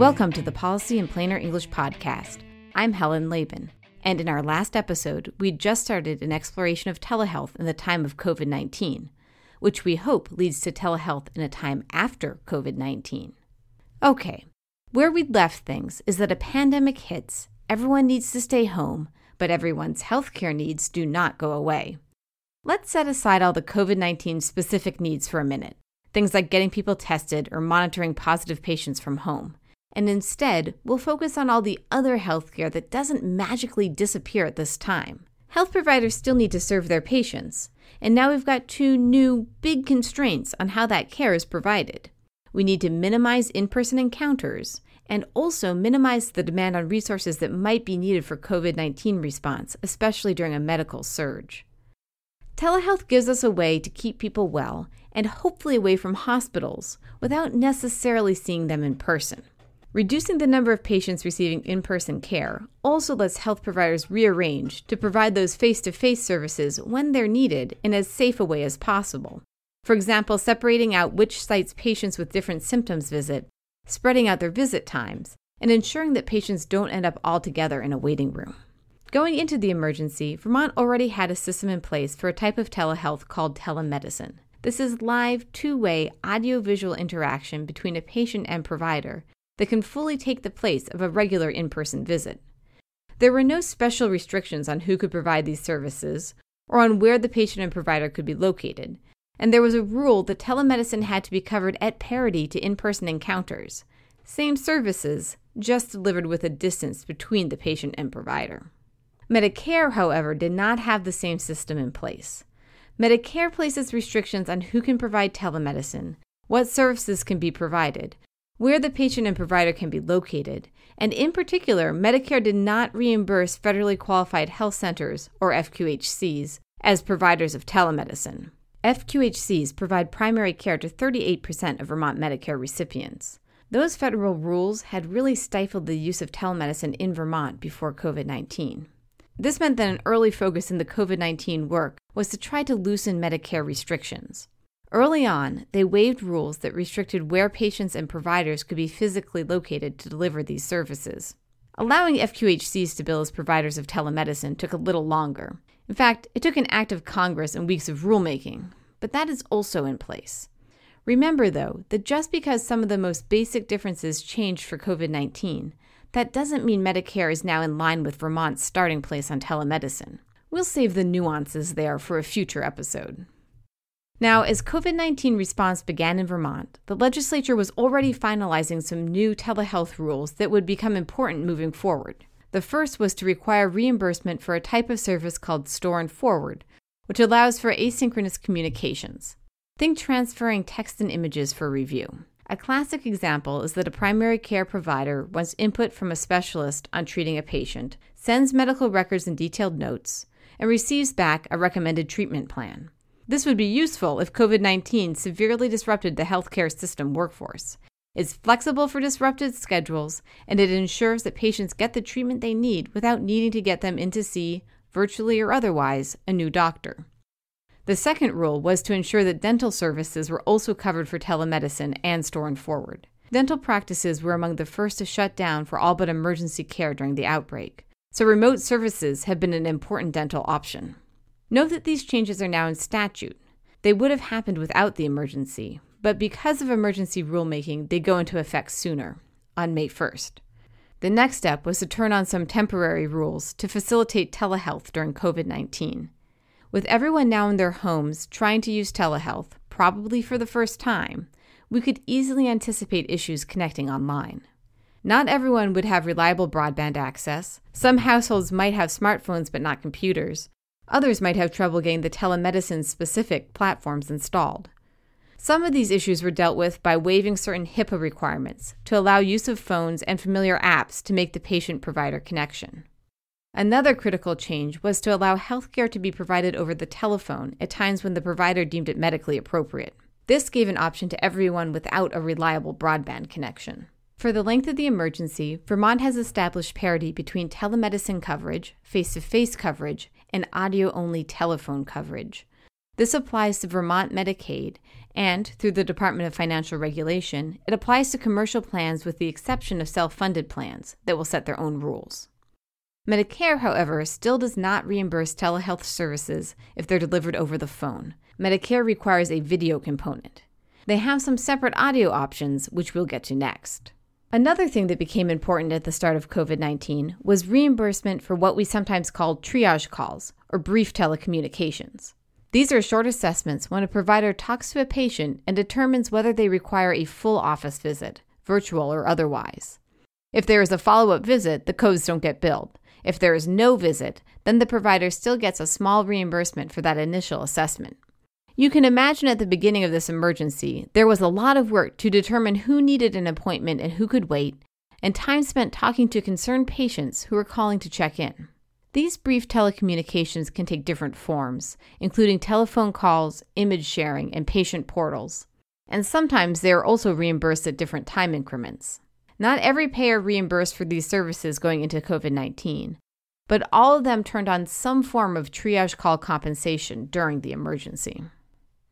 Welcome to the Policy in Plainer English podcast. I'm Helen Labun, and in our last episode, we just started an exploration of telehealth in the time of COVID 19, which we hope leads to telehealth in a time after COVID 19. Okay, where we'd left things is that a pandemic hits, everyone needs to stay home, but everyone's healthcare needs do not go away. Let's set aside all the COVID 19 specific needs for a minute, things like getting people tested or monitoring positive patients from home. And instead, we'll focus on all the other healthcare that doesn't magically disappear at this time. Health providers still need to serve their patients, and now we've got two new big constraints on how that care is provided. We need to minimize in person encounters and also minimize the demand on resources that might be needed for COVID 19 response, especially during a medical surge. Telehealth gives us a way to keep people well and hopefully away from hospitals without necessarily seeing them in person. Reducing the number of patients receiving in person care also lets health providers rearrange to provide those face to face services when they're needed in as safe a way as possible. For example, separating out which sites patients with different symptoms visit, spreading out their visit times, and ensuring that patients don't end up all together in a waiting room. Going into the emergency, Vermont already had a system in place for a type of telehealth called telemedicine. This is live, two way audiovisual interaction between a patient and provider that can fully take the place of a regular in person visit. There were no special restrictions on who could provide these services or on where the patient and provider could be located, and there was a rule that telemedicine had to be covered at parity to in person encounters. Same services, just delivered with a distance between the patient and provider. Medicare, however, did not have the same system in place. Medicare places restrictions on who can provide telemedicine, what services can be provided, where the patient and provider can be located, and in particular, Medicare did not reimburse federally qualified health centers, or FQHCs, as providers of telemedicine. FQHCs provide primary care to 38% of Vermont Medicare recipients. Those federal rules had really stifled the use of telemedicine in Vermont before COVID 19. This meant that an early focus in the COVID 19 work was to try to loosen Medicare restrictions. Early on, they waived rules that restricted where patients and providers could be physically located to deliver these services. Allowing FQHCs to bill as providers of telemedicine took a little longer. In fact, it took an act of Congress and weeks of rulemaking, but that is also in place. Remember, though, that just because some of the most basic differences changed for COVID 19, that doesn't mean Medicare is now in line with Vermont's starting place on telemedicine. We'll save the nuances there for a future episode. Now, as COVID 19 response began in Vermont, the legislature was already finalizing some new telehealth rules that would become important moving forward. The first was to require reimbursement for a type of service called Store and Forward, which allows for asynchronous communications. Think transferring text and images for review. A classic example is that a primary care provider wants input from a specialist on treating a patient, sends medical records and detailed notes, and receives back a recommended treatment plan. This would be useful if COVID 19 severely disrupted the healthcare system workforce. It's flexible for disrupted schedules, and it ensures that patients get the treatment they need without needing to get them in to see, virtually or otherwise, a new doctor. The second rule was to ensure that dental services were also covered for telemedicine and store and forward. Dental practices were among the first to shut down for all but emergency care during the outbreak, so remote services have been an important dental option. Note that these changes are now in statute. They would have happened without the emergency, but because of emergency rulemaking, they go into effect sooner, on May 1st. The next step was to turn on some temporary rules to facilitate telehealth during COVID 19. With everyone now in their homes trying to use telehealth, probably for the first time, we could easily anticipate issues connecting online. Not everyone would have reliable broadband access. Some households might have smartphones but not computers. Others might have trouble getting the telemedicine specific platforms installed. Some of these issues were dealt with by waiving certain HIPAA requirements to allow use of phones and familiar apps to make the patient provider connection. Another critical change was to allow healthcare to be provided over the telephone at times when the provider deemed it medically appropriate. This gave an option to everyone without a reliable broadband connection. For the length of the emergency, Vermont has established parity between telemedicine coverage, face to face coverage, and audio only telephone coverage. This applies to Vermont Medicaid, and through the Department of Financial Regulation, it applies to commercial plans with the exception of self funded plans that will set their own rules. Medicare, however, still does not reimburse telehealth services if they're delivered over the phone. Medicare requires a video component. They have some separate audio options, which we'll get to next. Another thing that became important at the start of COVID 19 was reimbursement for what we sometimes call triage calls, or brief telecommunications. These are short assessments when a provider talks to a patient and determines whether they require a full office visit, virtual or otherwise. If there is a follow up visit, the codes don't get billed. If there is no visit, then the provider still gets a small reimbursement for that initial assessment. You can imagine at the beginning of this emergency, there was a lot of work to determine who needed an appointment and who could wait, and time spent talking to concerned patients who were calling to check in. These brief telecommunications can take different forms, including telephone calls, image sharing, and patient portals. And sometimes they are also reimbursed at different time increments. Not every payer reimbursed for these services going into COVID 19, but all of them turned on some form of triage call compensation during the emergency.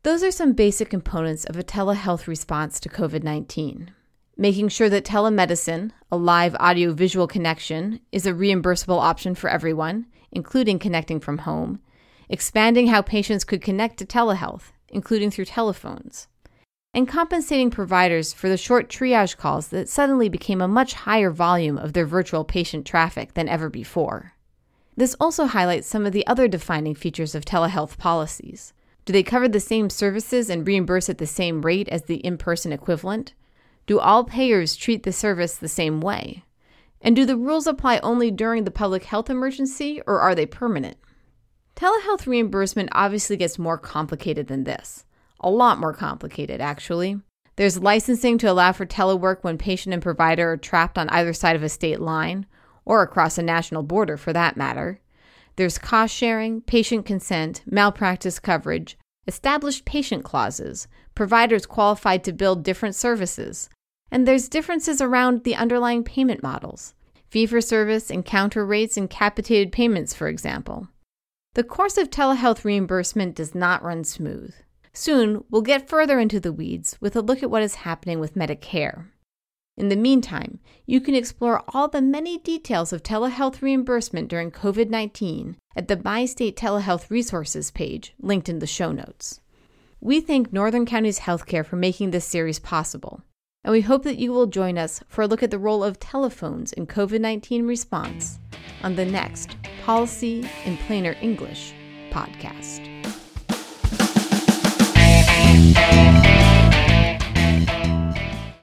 Those are some basic components of a telehealth response to COVID 19. Making sure that telemedicine, a live audio visual connection, is a reimbursable option for everyone, including connecting from home. Expanding how patients could connect to telehealth, including through telephones and compensating providers for the short triage calls that suddenly became a much higher volume of their virtual patient traffic than ever before. This also highlights some of the other defining features of telehealth policies. Do they cover the same services and reimburse at the same rate as the in person equivalent? Do all payers treat the service the same way? And do the rules apply only during the public health emergency or are they permanent? Telehealth reimbursement obviously gets more complicated than this. A lot more complicated, actually. There's licensing to allow for telework when patient and provider are trapped on either side of a state line, or across a national border for that matter. There's cost sharing, patient consent, malpractice coverage, established patient clauses, providers qualified to bill different services, and there's differences around the underlying payment models fee for service, encounter rates, and capitated payments, for example. The course of telehealth reimbursement does not run smooth. Soon, we'll get further into the weeds with a look at what is happening with Medicare. In the meantime, you can explore all the many details of telehealth reimbursement during COVID 19 at the Bi-State Telehealth Resources page linked in the show notes. We thank Northern Counties Healthcare for making this series possible, and we hope that you will join us for a look at the role of telephones in COVID 19 response on the next Policy in Plainer English podcast.